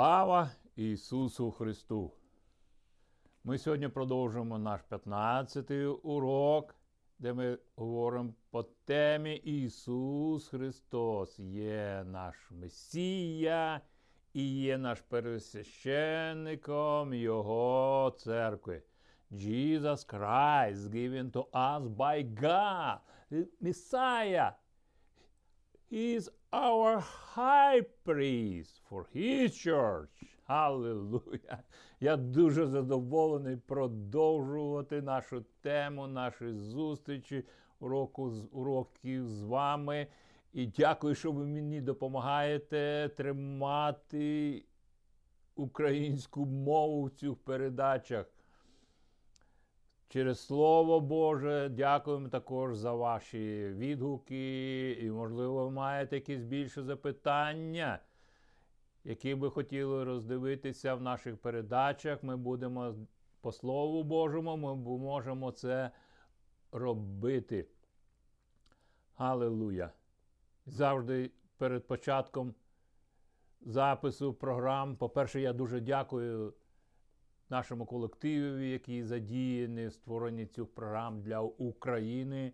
Слава Ісусу Христу! Ми сьогодні продовжуємо наш 15-й урок, де ми говоримо по темі Ісус Христос є наш Месія і є наш пересвященником Його церкви. Jesus Christ given to us by God. Messiah He is our high priest for his church. Аллилуйя! Я дуже задоволений продовжувати нашу тему, наші зустрічі, уроку, уроків з вами. І дякую, що ви мені допомагаєте тримати українську мову в цих передачах. Через Слово Боже, дякуємо також за ваші відгуки. І, можливо, ви маєте якісь більше запитання, які би хотіли роздивитися в наших передачах. Ми будемо по Слову Божому, ми можемо це робити. Аллилуйя! Завжди перед початком запису програм. По-перше, я дуже дякую нашому колективі, який задіяний в створенні цих програм для України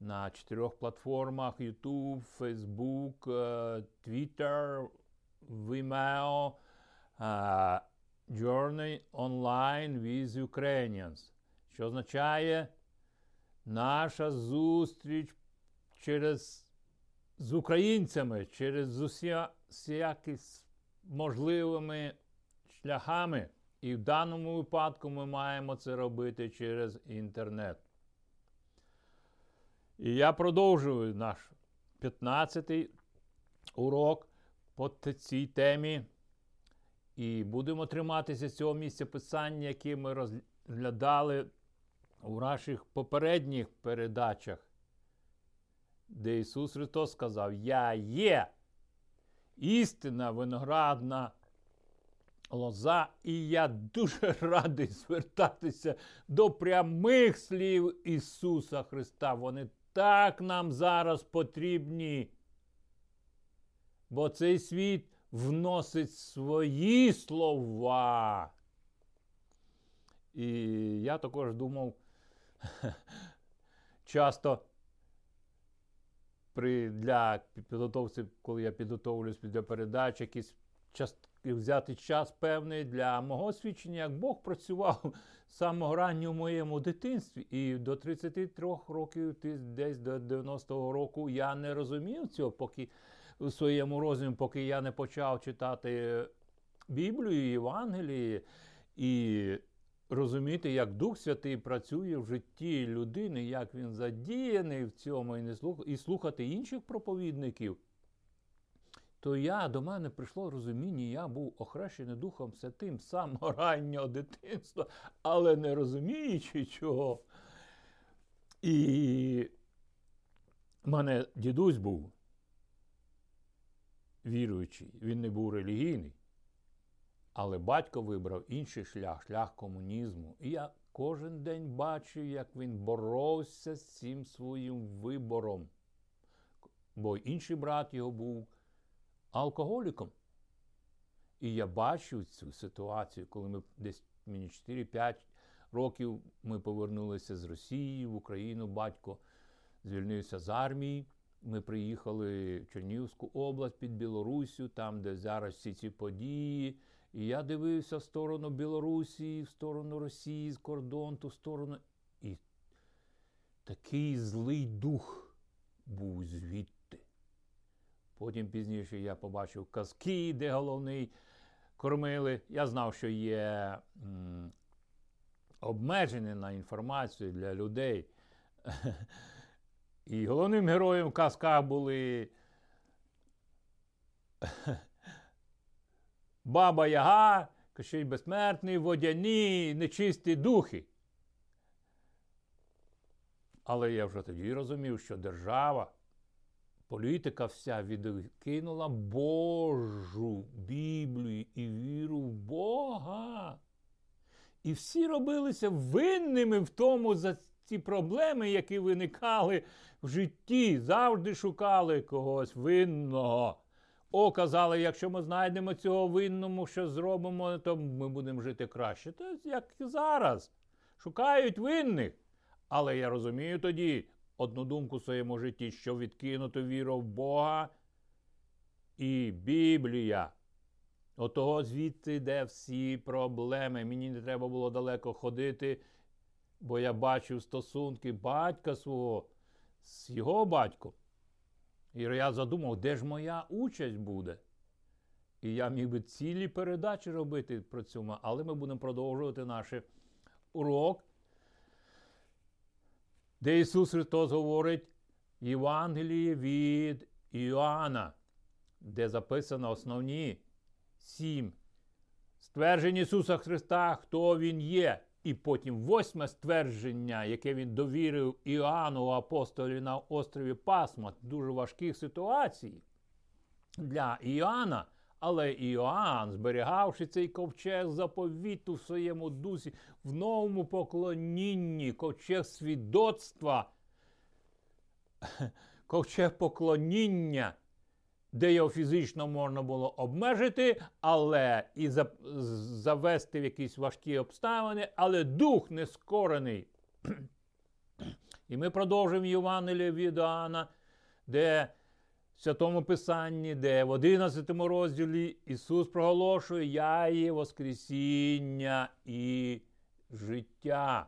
на чотирьох платформах: YouTube, Facebook, Twitter, Vimeo, Journey Online with Ukrainians, що означає наша зустріч через з українцями через усіякі можливими шляхами. І в даному випадку ми маємо це робити через інтернет. І я продовжую наш 15-й урок по цій темі. І будемо триматися цього місця писання, яке ми розглядали у наших попередніх передачах, де Ісус Христос сказав: Я є істина виноградна лоза, і я дуже радий звертатися до прямих слів Ісуса Христа. Вони так нам зараз потрібні. Бо цей світ вносить свої слова. І я також думав часто при, для підготовці, коли я підготовлююсь для передач, якісь часто взяти час певний для мого свідчення, як Бог працював з самого раннього в моєму дитинстві. І до 33 років, десь до 90-го року, я не розумів цього, поки у своєму розумі, поки я не почав читати Біблію, Євангелії і розуміти, як Дух Святий працює в житті людини, як він задіяний в цьому, і не слух... і слухати інших проповідників то я до мене прийшло розуміння, я був охрещений Духом Святим з самого раннього дитинства, але не розуміючи чого. І в мене дідусь був віруючий, він не був релігійний. Але батько вибрав інший шлях, шлях комунізму. І я кожен день бачив, як він боровся з цим своїм вибором. Бо інший брат його був алкоголіком. І я бачу цю ситуацію, коли ми десь мені 4-5 років ми повернулися з Росії в Україну. Батько звільнився з армії. Ми приїхали в Чернігівську область під Білоруссю, там, де зараз всі ці події. І я дивився в сторону Білорусі, в сторону Росії, з кордону, в сторону. І такий злий дух був звідти. Потім пізніше я побачив казки, де головний кормили. Я знав, що є м, обмеження на інформацію для людей. І головним героєм в казках були Баба Яга, Кощей безсмертний, водяні, нечисті духи. Але я вже тоді розумів, що держава політика вся відкинула Божу Біблію і віру в Бога. І всі робилися винними в тому за ці проблеми, які виникали в житті, завжди шукали когось винного. О, казали, якщо ми знайдемо цього винному, що зробимо, то ми будемо жити краще. То як і зараз. Шукають винних. Але я розумію тоді одну думку в своєму житті, що відкинуто віру в Бога і Біблія. Отого звідти йде всі проблеми. Мені не треба було далеко ходити, бо я бачив стосунки батька свого з його батьком. І я задумав, де ж моя участь буде. І я міг би цілі передачі робити про цьому, але ми будемо продовжувати наш урок, де Ісус Христос говорить Євангеліє від Іоанна, де записано основні сім стверджень Ісуса Христа, хто Він є. І потім восьме ствердження, яке він довірив Іоанну апостолі на острові Пасма, дуже важких ситуацій для Іоанна. Але Іоанн, зберігавши цей ковчег заповіту в своєму дусі, в новому поклонінні, ковчег свідоцтва, ковчег поклоніння, де його фізично можна було обмежити, але і завести в якісь важкі обставини, але дух не скорений. І ми продовжуємо Євангеліє від Іоанна, де Святому Писанні, де в 11 розділі Ісус проголошує Я є Воскресіння і життя.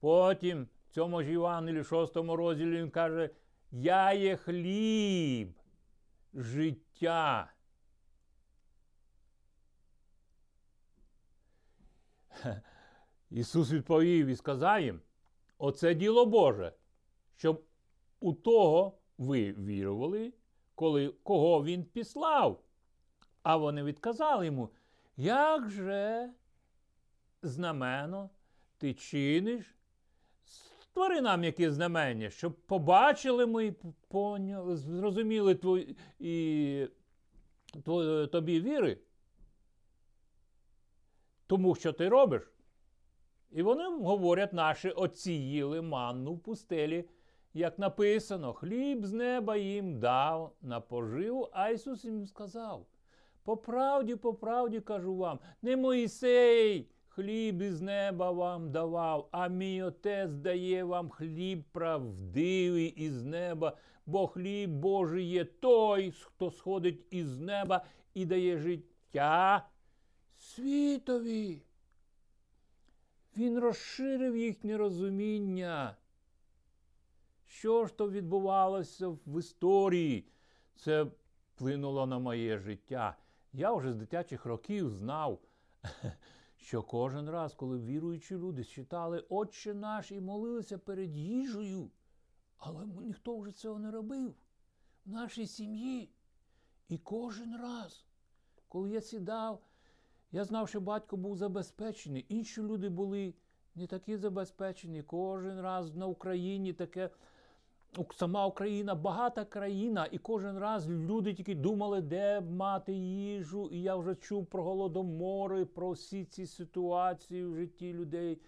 Потім в цьому ж Євангелії, в 6 розділі, Він каже, я є хліб життя. Ісус відповів і сказав їм, оце діло Боже, щоб у того ви вірували, коли, кого Він післав. А вони відказали йому, як же знамено ти чиниш Створи нам якісь знамення, щоб побачили ми зрозуміли твої, і твої, тобі віри, тому що ти робиш. І вони говорять, наші отці їли манну в пустелі, як написано, хліб з неба їм дав на поживу, а Ісус їм сказав: по правді, по правді кажу вам, не Моїсей хліб із неба вам давав, а мій отець дає вам хліб правдивий із неба, бо хліб Божий є той, хто сходить із неба і дає життя світові. Він розширив їхнє розуміння. Що ж то відбувалося в історії? Це вплинуло на моє життя. Я вже з дитячих років знав, що кожен раз, коли віруючі люди читали Отче наш і молилися перед їжею, але ніхто вже цього не робив в нашій сім'ї. І кожен раз, коли я сідав, я знав, що батько був забезпечений, інші люди були не такі забезпечені. Кожен раз на Україні таке сама Україна багата країна, і кожен раз люди тільки думали, де мати їжу. І я вже чув про голодомори, про всі ці ситуації в житті людей.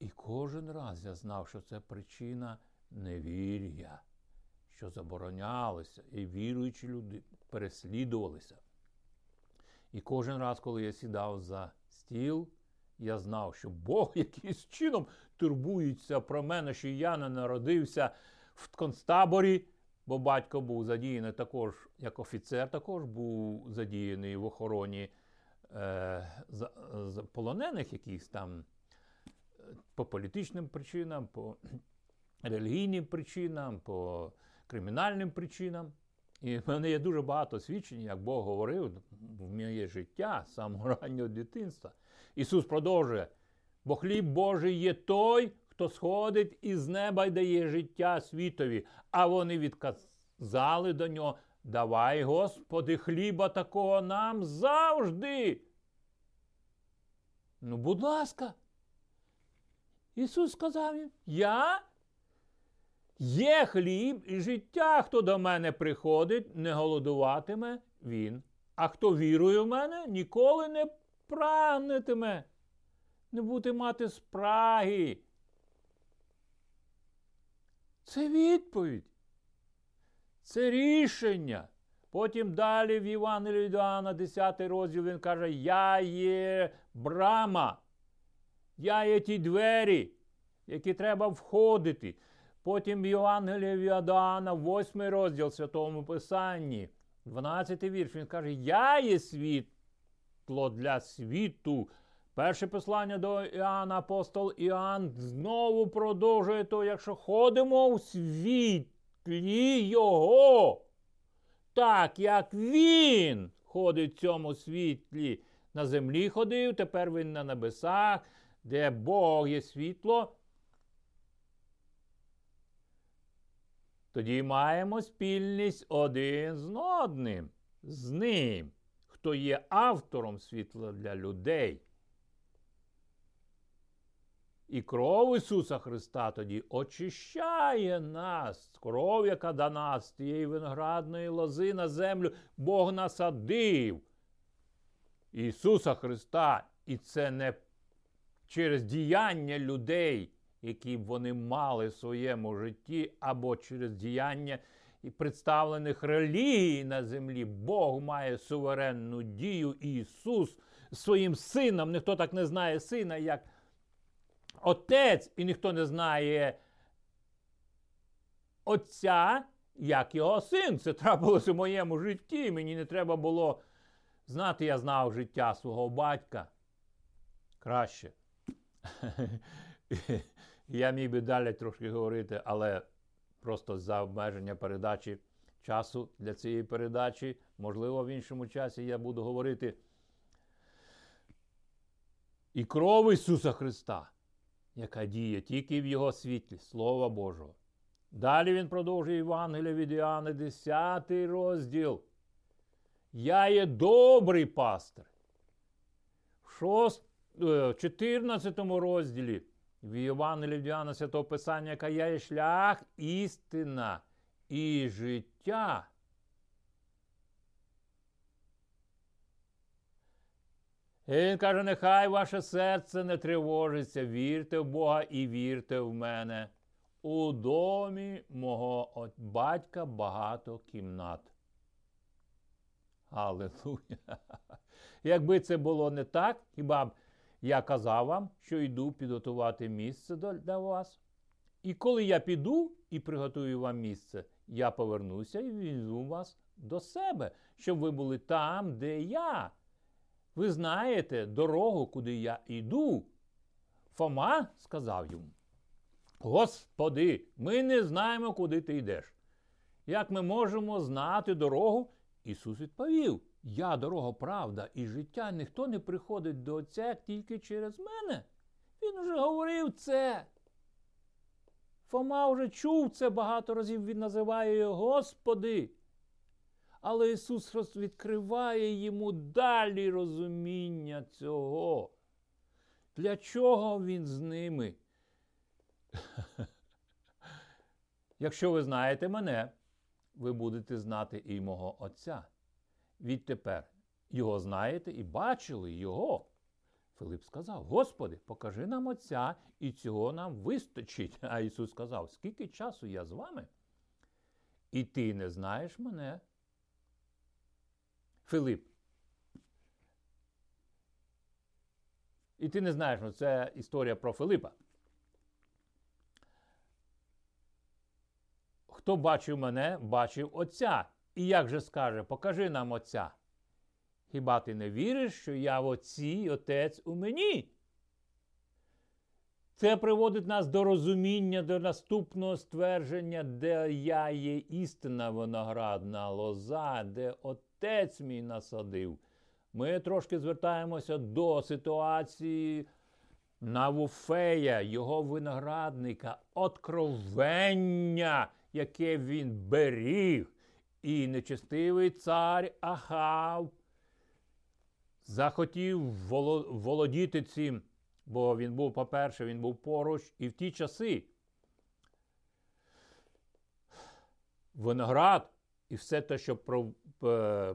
І кожен раз я знав, що це причина невір'я, що заборонялося, і віруючі люди переслідувалися. І кожен раз, коли я сідав за стіл, я знав, що Бог якимось чином турбується про мене, що я не народився в концтаборі, бо батько був задіяний також, як офіцер, також був задіяний в охороні е, за, за полонених якихось там е, по політичним причинам, по релігійним причинам, по кримінальним причинам. І в мене є дуже багато свідчень, як Бог говорив в моє життя з самого раннього дитинства. Ісус продовжує, бо хліб Божий є той, хто сходить із неба й дає життя світові. А вони відказали до нього: Давай, Господи, хліба такого нам завжди. Ну, будь ласка. Ісус сказав їм, я є хліб і життя, хто до мене приходить, не голодуватиме він. А хто вірує в мене, ніколи не прагнетиме, не буде мати спраги. Це відповідь. Це рішення. Потім далі в Євангелії від 10 розділ, він каже: Я є брама, я є ті двері, які треба входити. Потім в Євангелії від 8 розділ Святому Писанні, 12 вірш, він каже: Я є світло для світу. Перше послання до Іоанна, апостол Іоанн знову продовжує то, якщо ходимо у світлі Його, так як Він ходить в цьому світлі, на землі ходив, тепер він на небесах, де Бог є світло. Тоді маємо спільність один з одним, з ним, хто є автором світла для людей. І кров Ісуса Христа тоді очищає нас, кров, яка дана з тієї виноградної лози на землю, Бог насадив Ісуса Христа. І це не через діяння людей, які б вони мали в своєму житті, або через діяння представлених релігій на землі. Бог має суверенну дію Ісус своїм сином. Ніхто так не знає сина, як отець, і ніхто не знає отця, як його син. Це трапилось у моєму житті. Мені не треба було знати, я знав життя свого батька. Краще. Я міг би далі трошки говорити, але просто за обмеження передачі часу для цієї передачі, можливо, в іншому часі я буду говорити і кров Ісуса Христа яка діє тільки в Його світлі, Слова Божого. Далі він продовжує Євангелія від Іоанна, 10 розділ. Я є добрий пастир. В 14 е, розділі в Євангелії від Іоанна Святого Писання, яка я є шлях, істина і життя. І він каже: нехай ваше серце не тривожиться, вірте в Бога і вірте в мене. У домі мого батька багато кімнат. Аллилуйя! Якби це було не так, хіба б я казав вам, що йду підготувати місце для вас. І коли я піду і приготую вам місце, я повернуся і візьму вас до себе, щоб ви були там, де я. Ви знаєте дорогу, куди я йду. Фома сказав йому: Господи, ми не знаємо, куди ти йдеш. Як ми можемо знати дорогу? Ісус відповів: Я дорога, правда, і життя ніхто не приходить до Отця тільки через мене. Він вже говорив це. Фома вже чув це багато разів, він називає його Господи. Але Ісус відкриває йому далі розуміння цього. Для чого Він з ними? Якщо ви знаєте мене, ви будете знати і мого Отця. Відтепер його знаєте і бачили Його. Филип сказав: Господи, покажи нам Отця, і цього нам вистачить. А Ісус сказав, скільки часу я з вами? І ти не знаєш мене. Филип. І ти не знаєш, ну це історія про Филипа. Хто бачив мене, бачив Отця. І як же скаже, покажи нам Отця. Хіба ти не віриш, що я в Отці, Отець у мені? Це приводить нас до розуміння, до наступного ствердження, де я є істина виноградна лоза, де отець мій насадив. Ми трошки звертаємося до ситуації Навуфея, його виноградника, откровення, яке він беріг. І нечестивий цар Ахав захотів володіти цим Бо він був, по-перше, він був поруч і в ті часи. Виноград і все те, що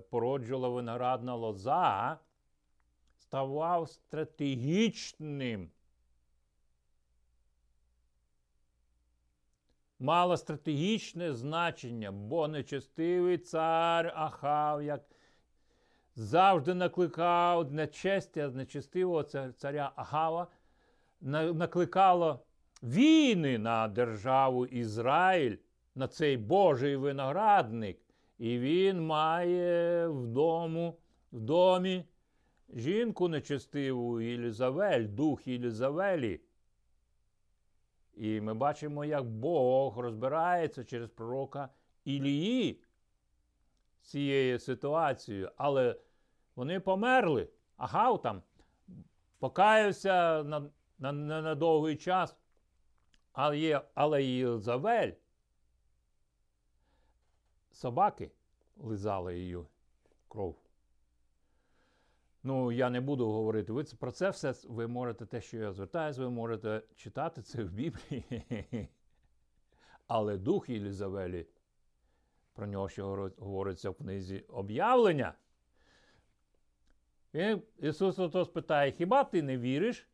породжувала виноградна лоза, ставав стратегічним мала стратегічне значення, бо нечестивий цар Ахав, як завжди накликав нечестя нечестивого царя Ахава, накликало війни на державу Ізраїль, на цей Божий виноградник. І він має вдому, в домі жінку нечестиву Єлізавель, дух Єлізавелі. І ми бачимо, як Бог розбирається через пророка Ілії цією ситуацією. Але вони померли. Агав там покаявся на на, на, на довгий час. Але але Єлизавель, собаки лизали її кров. Ну, я не буду говорити. Ви про це все ви можете те, що я звертаюся, ви можете читати це в Біблії. Але дух Єлізавелі, про нього ще говориться в книзі об'явлення. І Ісус ото спитає: хіба ти не віриш,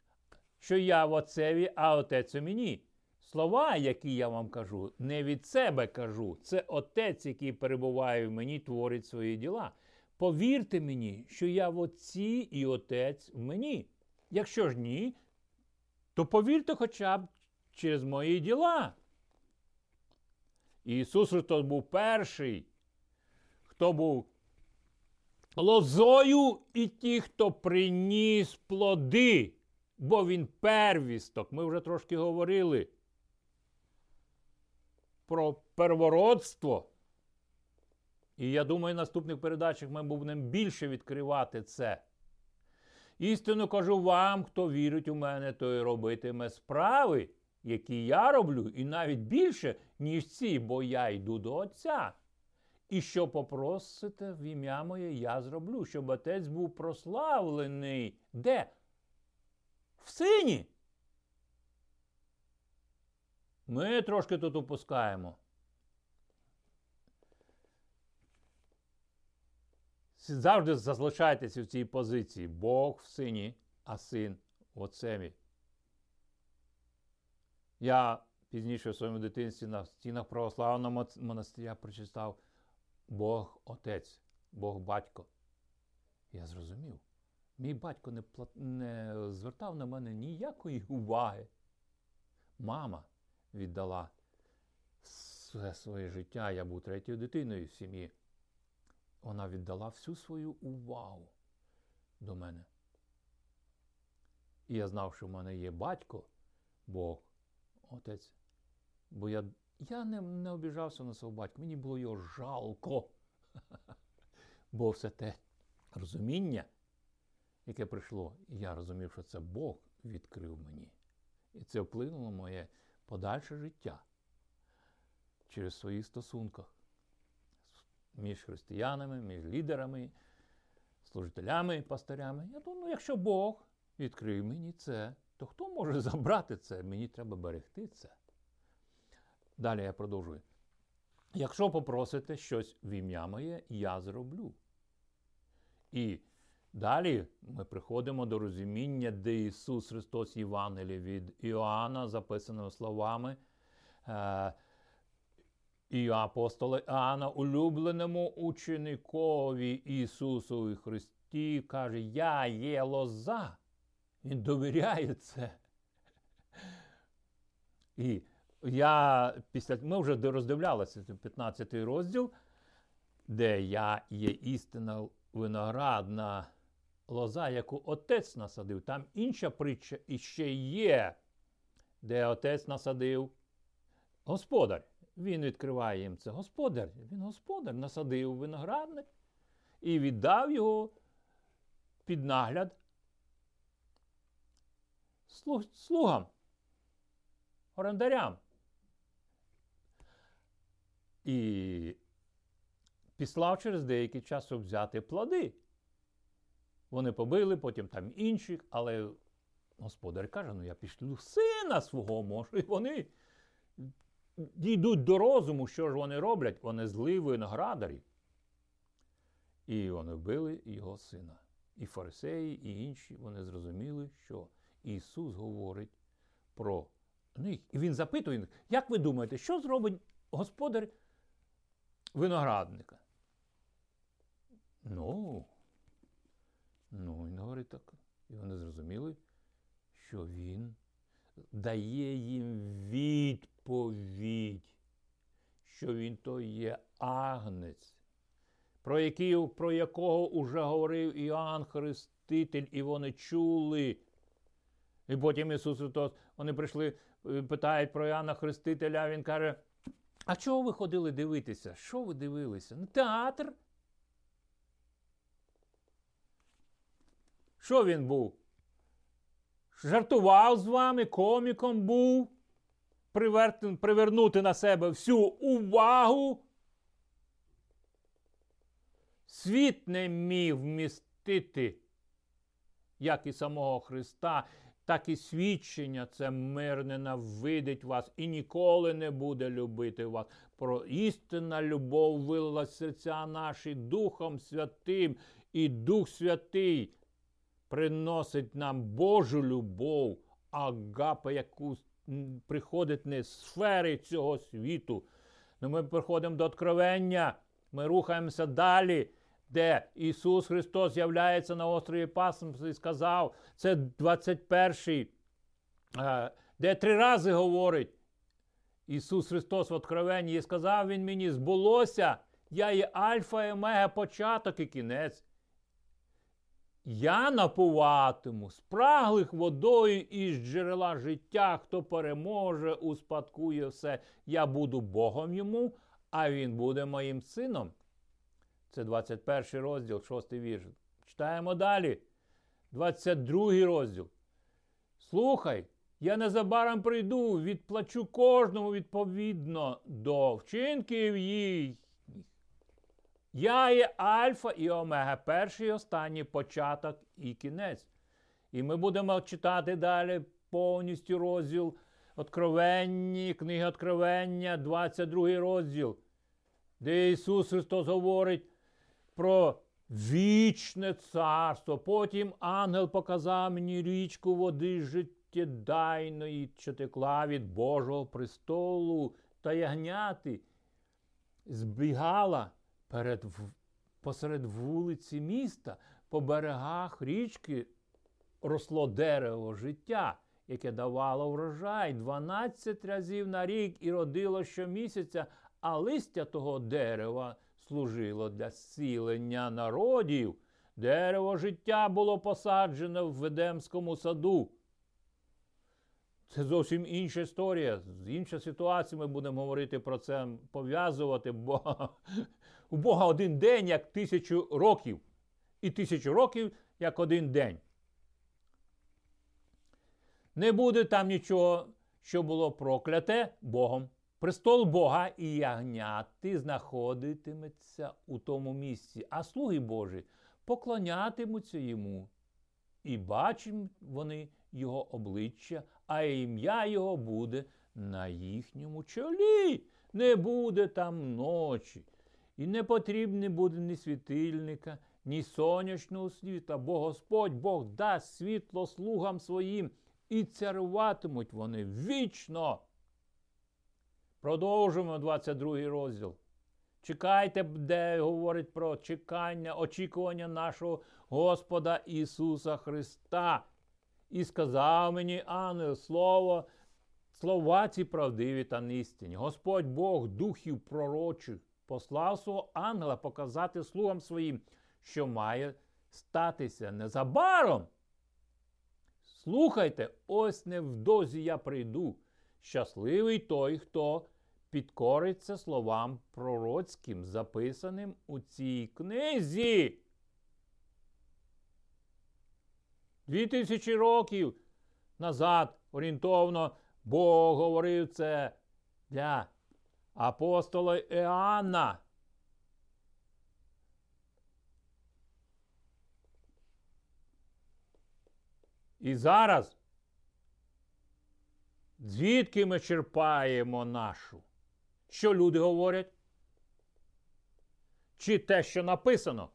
що я в Отцеві, а Отець у мені? Слова, які я вам кажу, не від себе кажу. Це Отець, який перебуває в мені, творить свої діла. Повірте мені, що я в Отці і Отець в мені. Якщо ж ні, то повірте хоча б через мої діла. Ісус Христос був перший, хто був лозою і ті, хто приніс плоди, бо він первісток. Ми вже трошки говорили про первородство. І я думаю, в наступних передачах ми будемо більше відкривати це. Істину кажу вам, хто вірить у мене, той робитиме справи, які я роблю, і навіть більше, ніж ці, бо я йду до Отця. І що попросите в ім'я моє, я зроблю, щоб отець був прославлений. Де? В сині. Ми трошки тут опускаємо. Завжди залишайтеся в цій позиції. Бог в сині, а син в отцеві. Я пізніше в своєму дитинстві на стінах православного монастиря прочитав Бог Отець, Бог батько. Я зрозумів. Мій батько не, не звертав на мене ніякої уваги. Мама віддала все своє життя. Я був третьою дитиною в сім'ї. Вона віддала всю свою увагу до мене. І я знав, що в мене є батько, Бог, отець. Бо я я не не обіжався на свого батька, мені було його жалко. Бо все те розуміння, яке прийшло, я розумів, що це Бог відкрив мені. І це вплинуло моє подальше життя через свої стосунках між християнами, між лідерами, служителями, пастирями. Я думаю, ну, якщо Бог відкрив мені це, то хто може забрати це? Мені треба берегти це. Далі я продовжую. Якщо попросите щось в ім'я моє, я зроблю. І далі ми приходимо до розуміння, де Ісус Христос Євангеліє від Іоанна, записаними словами. Е, і апостола Іоанна, улюбленому ученикові Ісусу Христі, каже, я є лоза. Він довіряє це. І я після ми вже роздивлялися 15 розділ, де я є істина виноградна лоза, яку отець насадив. Там інша притча іще є, де отець насадив господар. Він відкриває їм це. Господар. Він господар насадив виноградник і віддав його під нагляд слугам, орендарям. І післав через деякий час взяти плоди. Вони побили, потім там інших, але господар каже: ну я пішлю сина свого можу. І вони дійдуть до розуму, що ж вони роблять, вони зли виноградарі. І вони вбили його сина. І фарисеї, і інші вони зрозуміли, що Ісус говорить про Ну, І він запитує, їх, як ви думаєте, що зробить господар виноградника? Ну, ну, він говорить так. І вони зрозуміли, що він дає їм відповідь, що він то є агнець, про який, про якого уже говорив Іоанн Хреститель, і вони чули. І потім Ісус Христос, вони прийшли, е, питають про Іоанна Хрестителя, Він каже: А чого ви ходили дивитися? Що ви дивилися? Ну, театр? Що він був? Жартував з вами, коміком був, привернути на себе всю увагу. Світ не міг вмістити, як і самого Христа, так і свідчення це мир ненавидить вас і ніколи не буде любити вас. Про істинна любов вилилась серця наші Духом Святим, і Дух Святий приносить нам Божу любов, агапа, яку приходить не з сфери цього світу. Ну, Ми приходимо до откровення, ми рухаємося далі, де Ісус Христос з'являється на острові Пасмс і сказав, це 21-й, де три рази говорить Ісус Христос в Откровенні, і сказав Він мені, збулося, я є Альфа і Омега, початок і кінець. Я напуватиму спраглих водою із джерела життя, хто переможе, успадкує все. Я буду Богом йому, а він буде моїм сином. Це 21 розділ, 6 вірш. Читаємо далі. 22 розділ. Слухай, я незабаром прийду, відплачу кожному відповідно до вчинків їх. Я є Альфа і Омега, перший і останній початок і кінець. І ми будемо читати далі повністю розділ Откровенні, книги Откровення, 22 розділ, де Ісус Христос говорить про вічне царство. Потім ангел показав мені річку води життєдайної, що текла від Божого престолу та ягняти, збігала перед, посеред вулиці міста, по берегах річки росло дерево життя, яке давало врожай 12 разів на рік і родило щомісяця, а листя того дерева служило для зцілення народів. Дерево життя було посаджене в Ведемському саду. Це зовсім інша історія, інша ситуація. Ми будемо говорити про це, пов'язувати, бо у Бога один день як тисячу років, і тисячу років як один день. Не буде там нічого, що було прокляте Богом. Престол Бога і ягняти знаходитиметься у тому місці, а слуги Божі поклонятимуться йому. І бачать вони його обличчя, а ім'я його буде на їхньому чолі. Не буде там ночі. І не потрібне буде ні світильника, ні сонячного світа, бо Господь Бог дасть світло слугам своїм, і царюватимуть вони вічно. Продовжуємо 22 розділ. Чекайте, де говорить про чекання, очікування нашого Господа Ісуса Христа. І сказав мені, ангел, слово, слова ці правдиві та істинні. Господь Бог духів пророчих послав свого ангела показати слугам своїм, що має статися незабаром. Слухайте, ось невдовзі я прийду. Щасливий той, хто підкориться словам пророцьким, записаним у цій книзі. Дві тисячі років назад орієнтовно Бог говорив це для апостола Іоанна. І зараз, звідки ми черпаємо нашу? Що люди говорять? Чи те, що написано?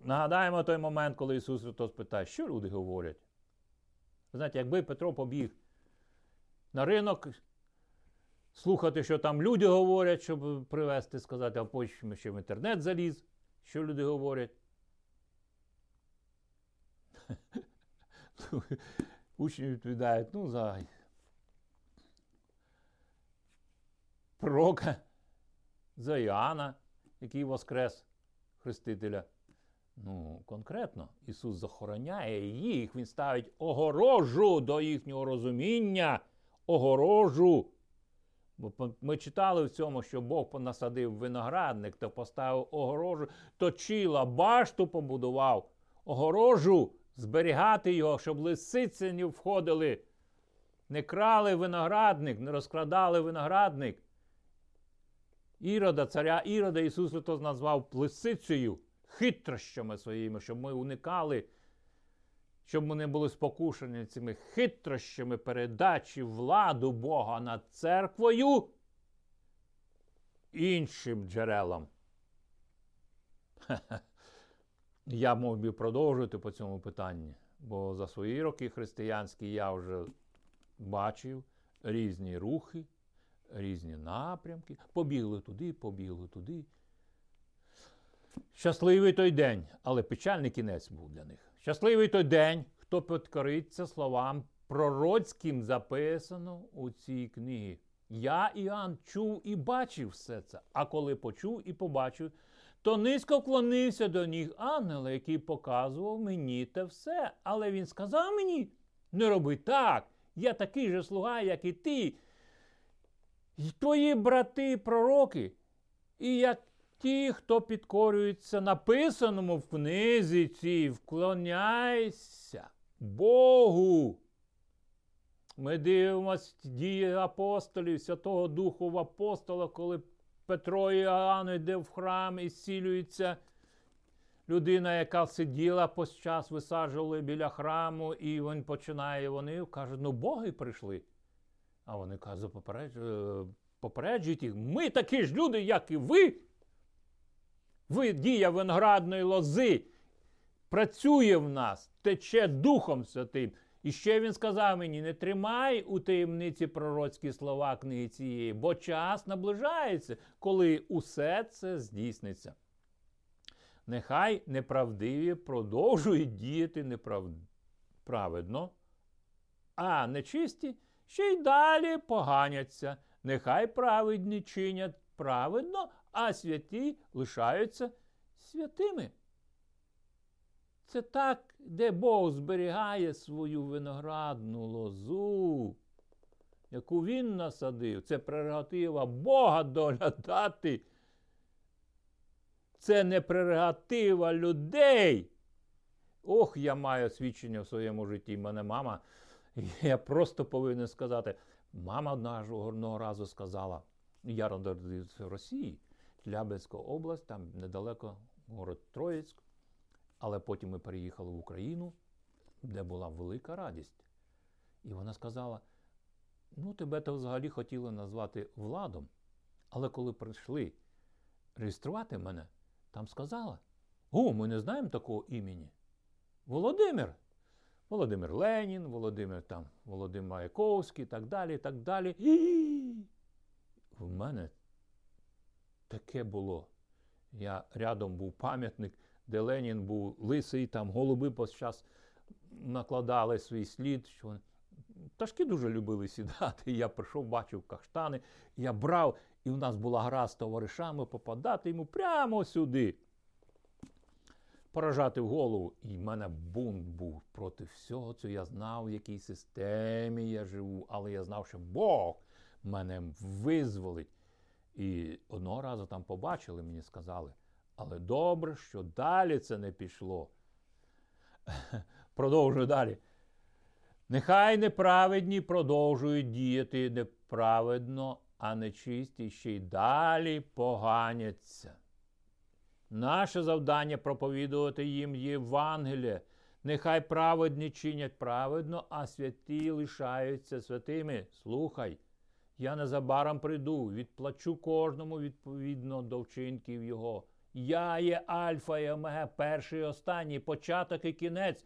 нагадаємо той момент, коли Ісус Христос питає, що люди говорять. Ви знаєте, якби Петро побіг на ринок слухати, що там люди говорять, щоб привезти, сказати, а потім ще в інтернет заліз, що люди говорять. Учні відповідають, ну, за пророка, за Іоанна, який воскрес Хрестителя. Ну, конкретно, Ісус захороняє їх, Він ставить огорожу до їхнього розуміння, огорожу. Бо ми читали в цьому, що Бог понасадив виноградник та поставив огорожу, точила, башту побудував, огорожу, зберігати його, щоб лисиці не входили, не крали виноградник, не розкрадали виноградник. Ірода, царя Ірода Ісус Христос назвав лисицею, хитрощами своїми, щоб ми уникали, щоб ми не були спокушені цими хитрощами передачі владу Бога над церквою іншим джерелам. Я мог би продовжувати по цьому питанні, бо за свої роки християнські я вже бачив різні рухи, різні напрямки. Побігли туди, побігли туди. Щасливий той день, але печальний кінець був для них. Щасливий той день, хто підкориться словам пророцьким записано у цій книгі. Я, Іоанн, чув і бачив все це, а коли почув і побачив, то низько вклонився до них ангела, який показував мені те все. Але він сказав мені: не роби так, я такий же слуга, як і ти, і твої брати пророки, і як ті, хто підкорюється написаному в книзі цій, вклоняйся Богу. Ми дивимося дії апостолів, Святого Духу в апостола, коли Петро і Іоанн йде в храм і зцілюється. Людина, яка сиділа по час висаджували біля храму, і він починає, вони кажуть, ну боги прийшли. А вони кажуть, попереджують їх, ми такі ж люди, як і ви. Дія виноградної лози працює в нас, тече Духом Святим. І ще він сказав мені: не тримай у таємниці пророцькі слова книги цієї, бо час наближається, коли усе це здійсниться. Нехай неправдиві продовжують діяти неправедно, а нечисті ще й далі поганяться. Нехай праведні чинять праведно, а святі лишаються святими. Це так, де Бог зберігає свою виноградну лозу, яку він насадив. Це прерогатива Бога доглядати. Це не прерогатива людей. Ох, я маю свідчення в своєму житті. Мене мама. Я просто повинен сказати, мама одного разу сказала, я родився в Росії, Тлябинська область, там недалеко город Троїцьк. Але потім ми переїхали в Україну, де була велика радість. І вона сказала: ну, тебе то взагалі хотіли назвати Владом. Але коли прийшли реєструвати мене, там сказала: О, ми не знаємо такого імені. Володимир. Володимир Ленін, Володимир там, Володимир Маяковський так далі. так далі. І в мене таке було. Я рядом був пам'ятник де Ленін був лисий, там голуби час накладали свій слід. що Пташки дуже любили сідати. Я прийшов, бачив каштани, я брав, і в нас була гра з товаришами попадати йому прямо сюди. Поражати в голову. І в мене бунт був проти всього цього. Я знав, в якій системі я живу, але я знав, що Бог мене визволить. І одного разу там побачили, мені сказали. Але добре, що далі це не пішло. Продовжую далі. Нехай неправедні продовжують діяти неправедно, а нечисті ще й далі поганяться. Наше завдання проповідувати їм Євангеліє. Нехай праведні чинять праведно, а святі лишаються святими. Слухай, я незабаром прийду, відплачу кожному відповідно до вчинків його. Я є Альфа і Омега, перший і останній, початок і кінець.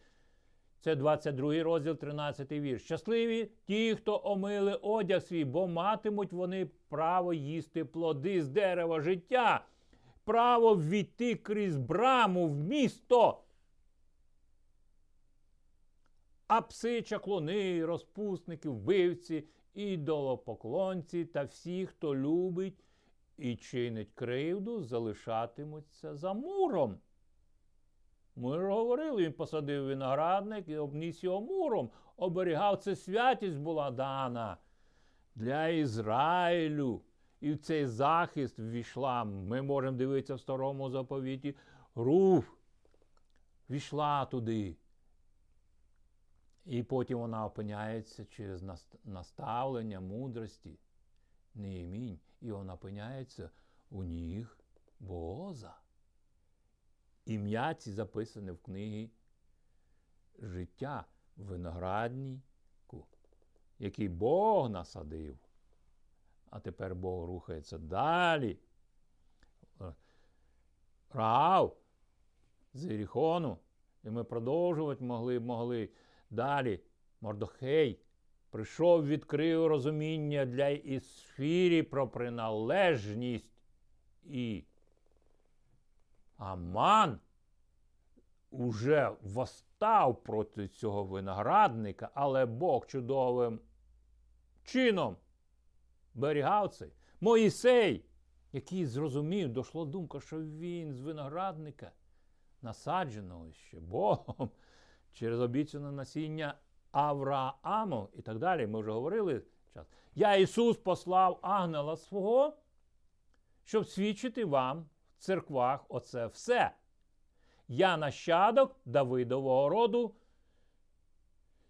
Це 22 розділ, 13 вірш. Щасливі ті, хто омили одяг свій, бо матимуть вони право їсти плоди з дерева життя, право ввійти крізь браму в місто. А пси, чаклуни, розпусники, вбивці, ідолопоклонці та всі, хто любить і чинить кривду, залишатимуться за муром. Ми ж говорили, він посадив виноградник і обніс його муром, оберігав це святість була дана для Ізраїлю. І в цей захист ввійшла, ми можемо дивитися в старому заповіті, руф війшла туди. І потім вона опиняється через наставлення мудрості, неімінь, і вона опиняється у ніг Боза. Ім'я ці записане в книгі життя винограднику, який Бог насадив. А тепер Бог рухається далі. Раав з Іріхону. І ми продовжувати могли могли. Далі. Мордохей прийшов, відкрив розуміння для Ісфірі про приналежність і Аман уже восстав проти цього виноградника, але Бог чудовим чином берігав цей. Моїсей, який зрозумів, дійшла думка, що він з виноградника, насадженого ще Богом через обіцяне насіння Аврааму і так далі. Ми вже говорили. час. Я Ісус послав ангела свого, щоб свідчити вам в церквах оце все. Я нащадок Давидового роду,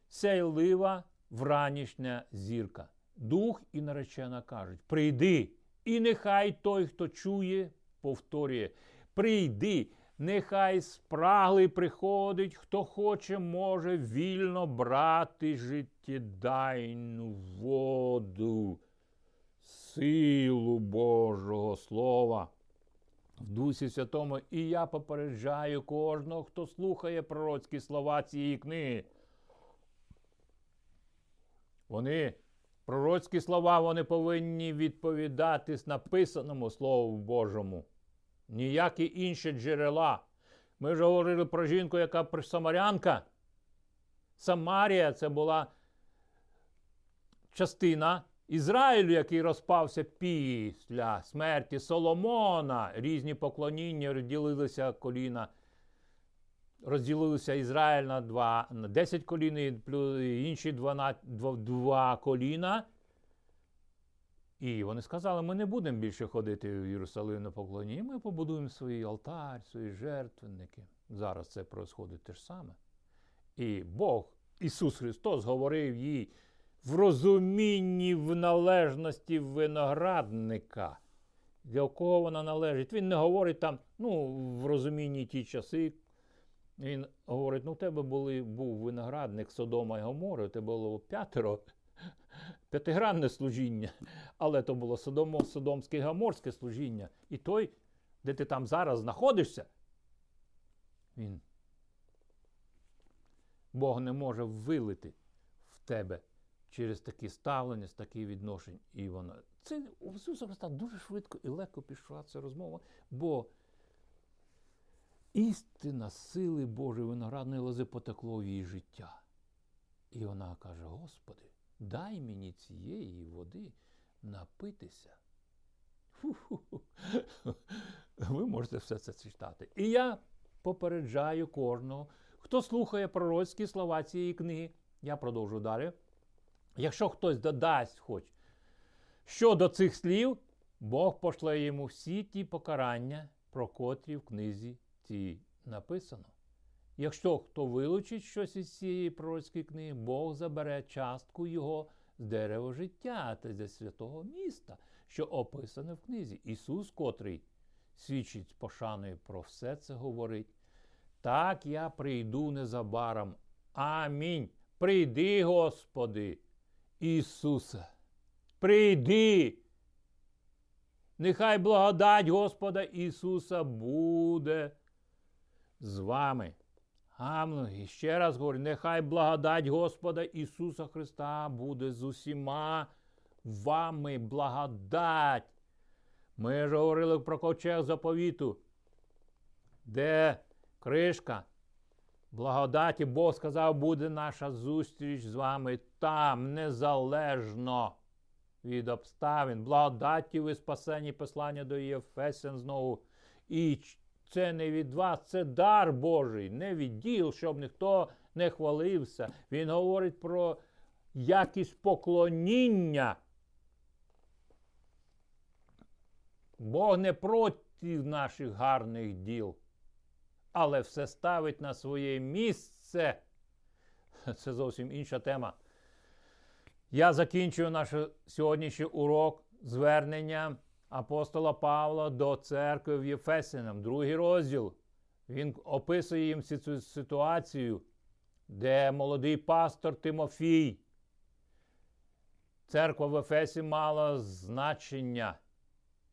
сяйлива вранішня зірка. Дух і наречена кажуть: прийди, і нехай той, хто чує, повторює: прийди, нехай спраглий приходить, хто хоче, може вільно брати життєдайну воду, силу Божого Слова в Дусі Святому, і я попереджаю кожного, хто слухає пророцькі слова цієї книги. Вони, пророцькі слова, вони повинні відповідати написаному Слову Божому. Ніякі інші джерела. Ми вже говорили про жінку, яка самарянка. Самарія це була частина Ізраїлю, який розпався після смерті Соломона, різні поклоніння розділилися коліна. Розділилися Ізраїль на два, на 10 колін, плюс інші 12, 2 коліна. І вони сказали, ми не будемо більше ходити в Єрусалим на поклоніння, ми побудуємо свій алтар, свої жертвенники. Зараз це происходить те ж саме. І Бог, Ісус Христос, говорив їй в розумінні в належності виноградника. Для кого вона належить? Він не говорить там, ну, в розумінні ті часи. Він говорить: ну, у тебе були, був виноградник Содома і Гомори, у тебе було п'ятеро, п'ятигранне служіння, але то було Содомо, Содомське і Гоморське служіння. І той, де ти там зараз знаходишся, він Бог не може вилити в тебе через такі ставлення, з такі відношень. І вона це у Ісуса Христа дуже швидко і легко пішла ця розмова, бо істина сили Божої виноградної лози потекло в її життя. І вона каже: Господи, дай мені цієї води напитися. Ви можете все це читати. І я попереджаю кожного, хто слухає пророцькі слова цієї книги. Я продовжу далі. Якщо хтось додасть хоч щодо цих слів, Бог пошле йому всі ті покарання, про котрі в книзі цій написано. Якщо хто вилучить щось із цієї пророцької книги, Бог забере частку його з дерева життя та зі святого міста, що описане в книзі. Ісус, котрий свідчить пошаною про все це говорить. Так я прийду незабаром. Амінь. Прийди, Господи. Ісусе, прийди. Нехай благодать Господа Ісуса буде з вами. Амно, і ще раз говорю, нехай благодать Господа Ісуса Христа буде з усіма вами благодать. Ми ж говорили про ковчег заповіту, де кришка благодаті Бог сказав, буде наша зустріч з вами там, незалежно від обставин. Благодаті ви спасені послання до Єфесян знову. І це не від вас, це дар Божий, не від діл, щоб ніхто не хвалився. Він говорить про якість поклоніння. Бог не проти наших гарних діл, але все ставить на своє місце. Це зовсім інша тема. Я закінчую наш сьогоднішній урок зверненням апостола Павла до церкви в Єфесинам, другий розділ. Він описує їм цю ситуацію, де молодий пастор Тимофій. Церква в Ефесі мала значення,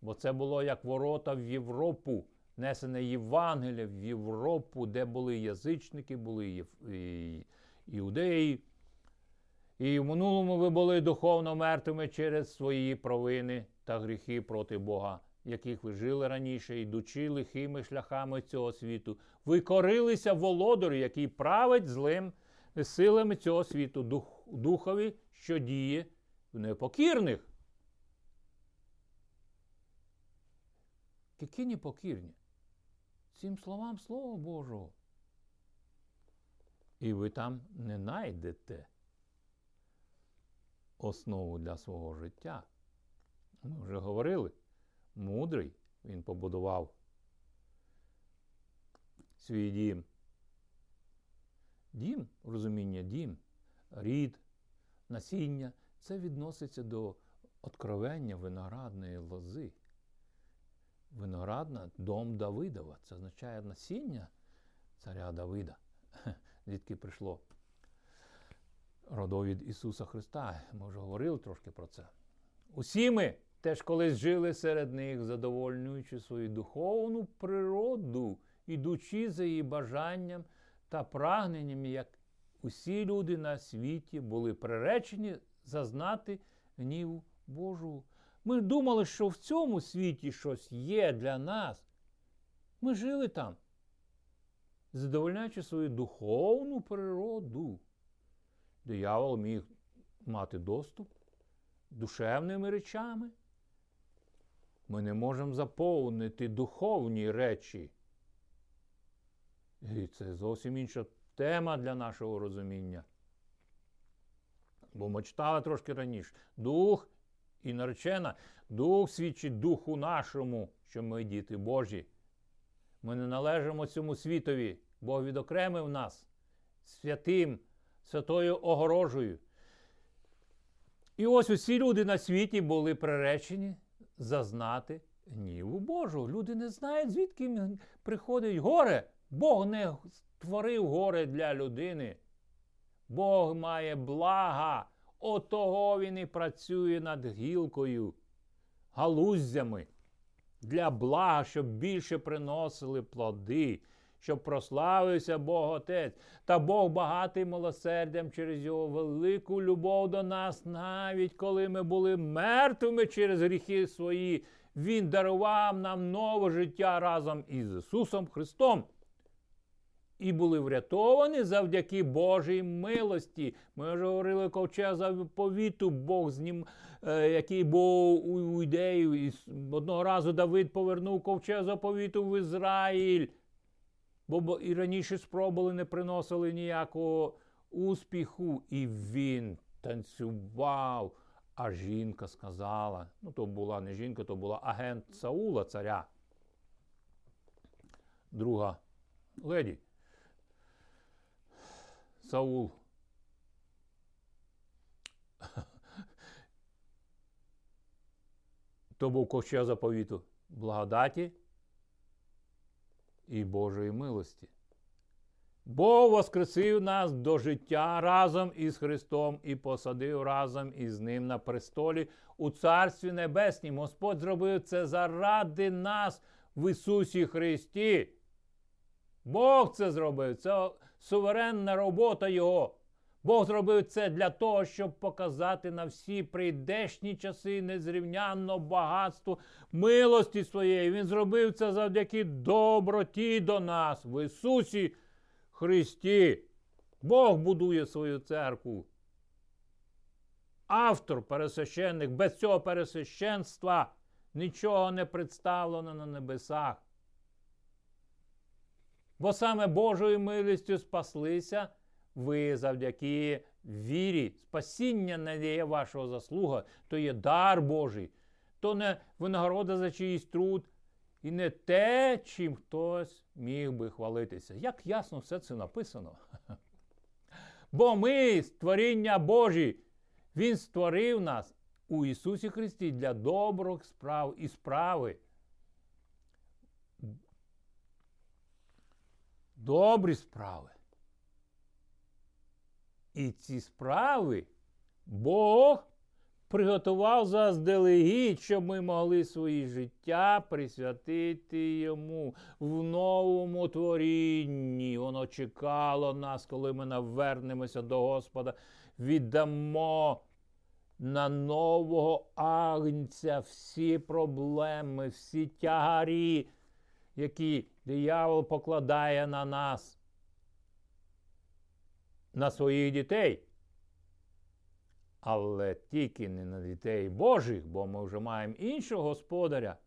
бо це було як ворота в Європу, несене Євангелія в Європу, де були язичники, були іудеї. І в минулому ви були духовно мертвими через свої провини та гріхи проти Бога, яких ви жили раніше, йдучи лихими шляхами цього світу. Ви корилися володарю, який править злим силами цього світу, дух, духові, що діє в непокірних. Які непокірні? Цим словам Слова Божого. І ви там не знайдете основу для свого життя. Ми вже говорили, мудрий він побудував свій дім. Дім, розуміння, дім, рід, насіння це відноситься до откровення виноградної лози. Виноградна дом Давидова. Це означає насіння царя Давида. Звідки прийшло родовід Ісуса Христа. Ми вже говорили трошки про це. Усі ми теж колись жили серед них, задовольнюючи свою духовну природу, ідучи за її бажанням та прагненням, як усі люди на світі були приречені зазнати гніву Божу. Ми думали, що в цьому світі щось є для нас. Ми жили там, задовольняючи свою духовну природу. Диявол міг мати доступ душевними речами. Ми не можемо заповнити духовні речі. І це зовсім інша тема для нашого розуміння. Бо ми читали трошки раніше. Дух і наречена, дух свідчить духу нашому, що ми діти Божі. Ми не належимо цьому світові, Бог відокремив нас святим, святою огорожею. І ось усі люди на світі були приречені зазнати гніву Божого. Люди не знають, звідки приходить горе. Бог не створив горе для людини. Бог має блага. Отого він і працює над гілкою, галуздями для блага, щоб більше приносили плоди, щоб прославився Бог Отець. Та Бог багатий милосердям через його велику любов до нас, навіть коли ми були мертвими через гріхи свої, Він дарував нам нове життя разом із Ісусом Христом. І були врятовані завдяки Божій милості. Ми вже говорили ковчег заповіту, Бог з ним, е, який був у ідею. І одного разу Давид повернув ковчег заповіту в Ізраїль бо і раніше спробували, не приносили ніякого успіху, і він танцював. А жінка сказала: ну, то була не жінка, то була агент Саула, царя. Друга леді. Саул. То був ковчег заповіту благодаті і Божої милості. Бог воскресив нас до життя разом із Христом і посадив разом із Ним на престолі у Царстві Небеснім. Господь зробив це заради нас в Ісусі Христі. Бог це зробив. Це суверенна робота Його. Бог зробив це для того, щоб показати на всі прийдешні часи незрівнянно багатство милості своєї. Він зробив це завдяки доброті до нас в Ісусі Христі. Бог будує свою церкву. Автор пересвященник, без цього пересвященства нічого не представлено на небесах. Бо саме Божою милістю спаслися ви завдяки вірі. Спасіння не є вашого заслуга, то є дар Божий, то не винагорода за чиїсь труд, і не те, чим хтось міг би хвалитися. Як ясно все це написано. Бо ми створіння Божі, Він створив нас у Ісусі Христі для добрих справ і справи. Добрі справи. І ці справи Бог приготував заздалегідь, щоб ми могли свої життя присвятити йому в новому творінні. Воно чекало нас, коли ми навернемося до Господа, віддамо на нового агнця всі проблеми, всі тягарі, які диявол покладає на нас, на своїх дітей але тільки не на дітей Божих, бо ми вже маємо іншого господаря.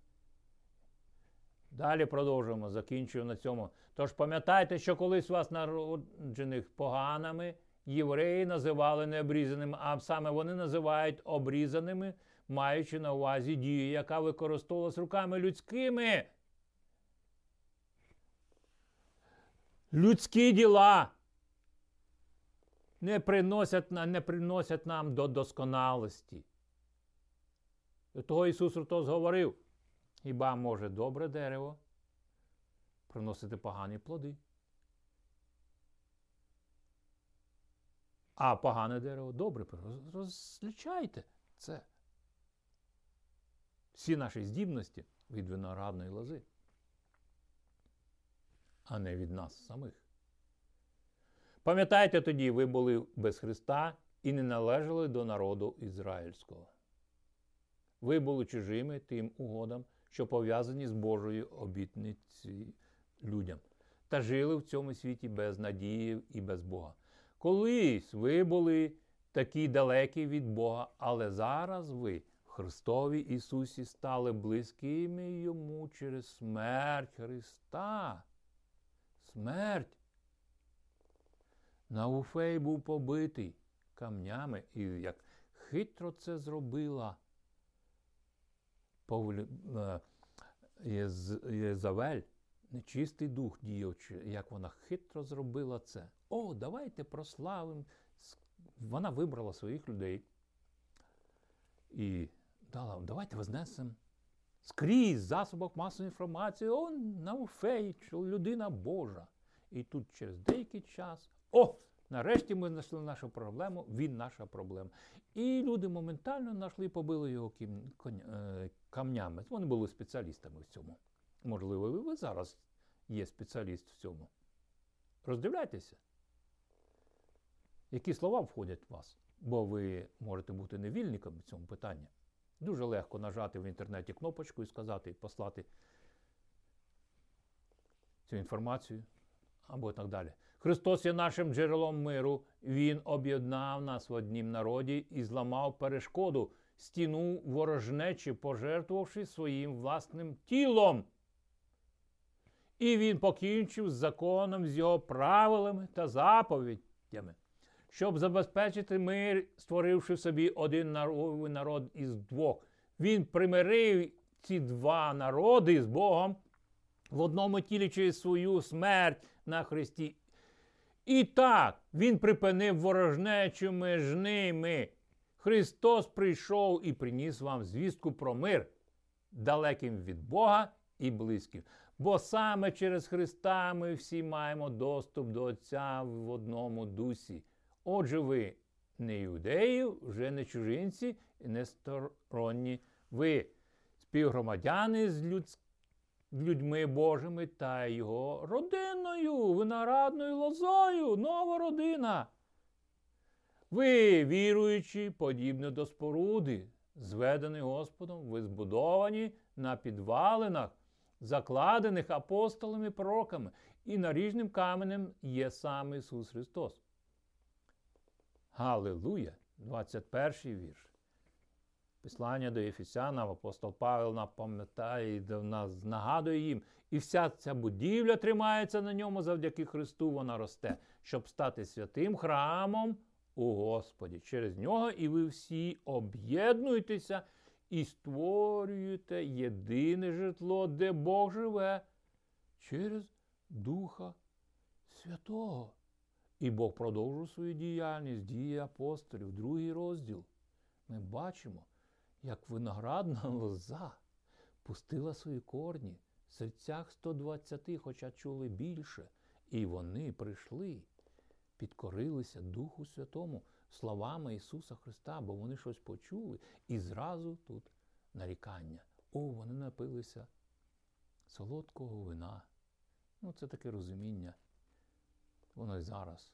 Далі продовжуємо, закінчуємо на цьому. Тож пам'ятайте, що колись вас народжених поганими євреї називали необрізаними, а саме вони називають обрізаними, маючи на увазі дію, яка використовувалась руками людськими. Людські діла не приносять, не приносять нам до досконалості. До того Ісус Христос говорив, хіба може добре дерево приносити погані плоди? А погане дерево добре. Розлічайте це. Всі наші здібності від виноградної лози, а не від нас самих. Пам'ятайте тоді, ви були без Христа і не належали до народу ізраїльського. Ви були чужими тим угодам, що пов'язані з Божою обітниці людям, та жили в цьому світі без надії і без Бога. Колись ви були такі далекі від Бога, але зараз ви в Христові Ісусі стали близькими Йому через смерть Христа. Смерть Науфей був побитий камнями, і як хитро це зробила е, Єзавель, нечистий дух діючи, як вона хитро зробила це. О, давайте прославимо. Вона вибрала своїх людей і дала, давайте вознесемо скрізь в засобах масової інформації, о, Науфей, людина Божа. І тут через деякий час о! Нарешті ми знайшли нашу проблему, він наша проблема. І люди моментально знайшли побили його е, камнями. Вони були спеціалістами в цьому. Можливо, ви зараз є спеціаліст в цьому. Роздивляйтеся, які слова входять в вас, бо ви можете бути невільником в цьому питанні. Дуже легко нажати в інтернеті кнопочку і сказати, послати цю інформацію або так далі. Христос є нашим джерелом миру. Він об'єднав нас в однім народі і зламав перешкоду, стіну ворожнечі, пожертвувавши своїм власним тілом. І він покінчив з законом, з його правилами та заповідями, щоб забезпечити мир, створивши собі один народ із двох. Він примирив ці два народи з Богом в одному тілі через свою смерть на Христі. І так, Він припинив ворожнечу між ними. Христос прийшов і приніс вам звістку про мир, далеким від Бога і близьким. Бо саме через Христа ми всі маємо доступ до Отця в одному дусі. Отже, ви не юдеї, вже не чужинці не сторонні. Ви співгромадяни з людським людьми Божими та його родиною, виноградною лозою, нова родина. Ви, віруючі, подібно до споруди, зведені Господом, ви збудовані на підвалинах, закладених апостолами пророками, і наріжним каменем є сам Ісус Христос. Галилуя! 21 вірш. Послання до Ефесяна, апостол Павел напам'ятає і нас нагадує їм, і вся ця будівля тримається на ньому завдяки Христу, вона росте, щоб стати святим храмом у Господі. Через нього і ви всі об'єднуєтеся і створюєте єдине житло, де Бог живе, через Духа Святого. І Бог продовжує свою діяльність, дії апостолів, другий розділ. Ми бачимо як виноградна лоза пустила свої корні в серцях 120, хоча чули більше, і вони прийшли, підкорилися Духу Святому словами Ісуса Христа, бо вони щось почули, і зразу тут нарікання. О, вони напилися солодкого вина. Ну, це таке розуміння. Воно й зараз.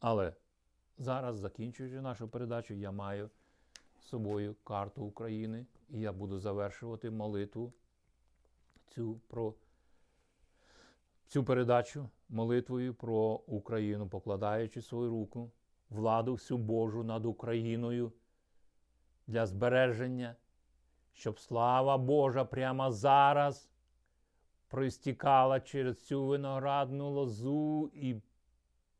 Але зараз, закінчуючи нашу передачу, я маю собою карту України, і я буду завершувати молитву цю про цю передачу молитвою про Україну, покладаючи свою руку, владу всю Божу над Україною для збереження, щоб слава Божа прямо зараз проістікала через цю виноградну лозу і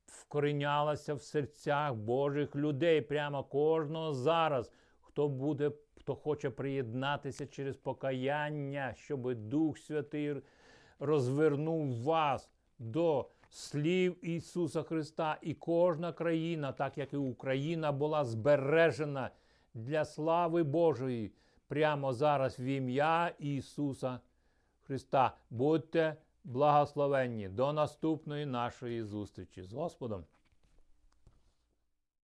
вкорінялася в серцях Божих людей прямо кожного зараз хто буде, хто хоче приєднатися через покаяння, щоб Дух Святий розвернув вас до слів Ісуса Христа, і кожна країна, так як і Україна, була збережена для слави Божої прямо зараз в ім'я Ісуса Христа. Будьте благословенні до наступної нашої зустрічі з Господом.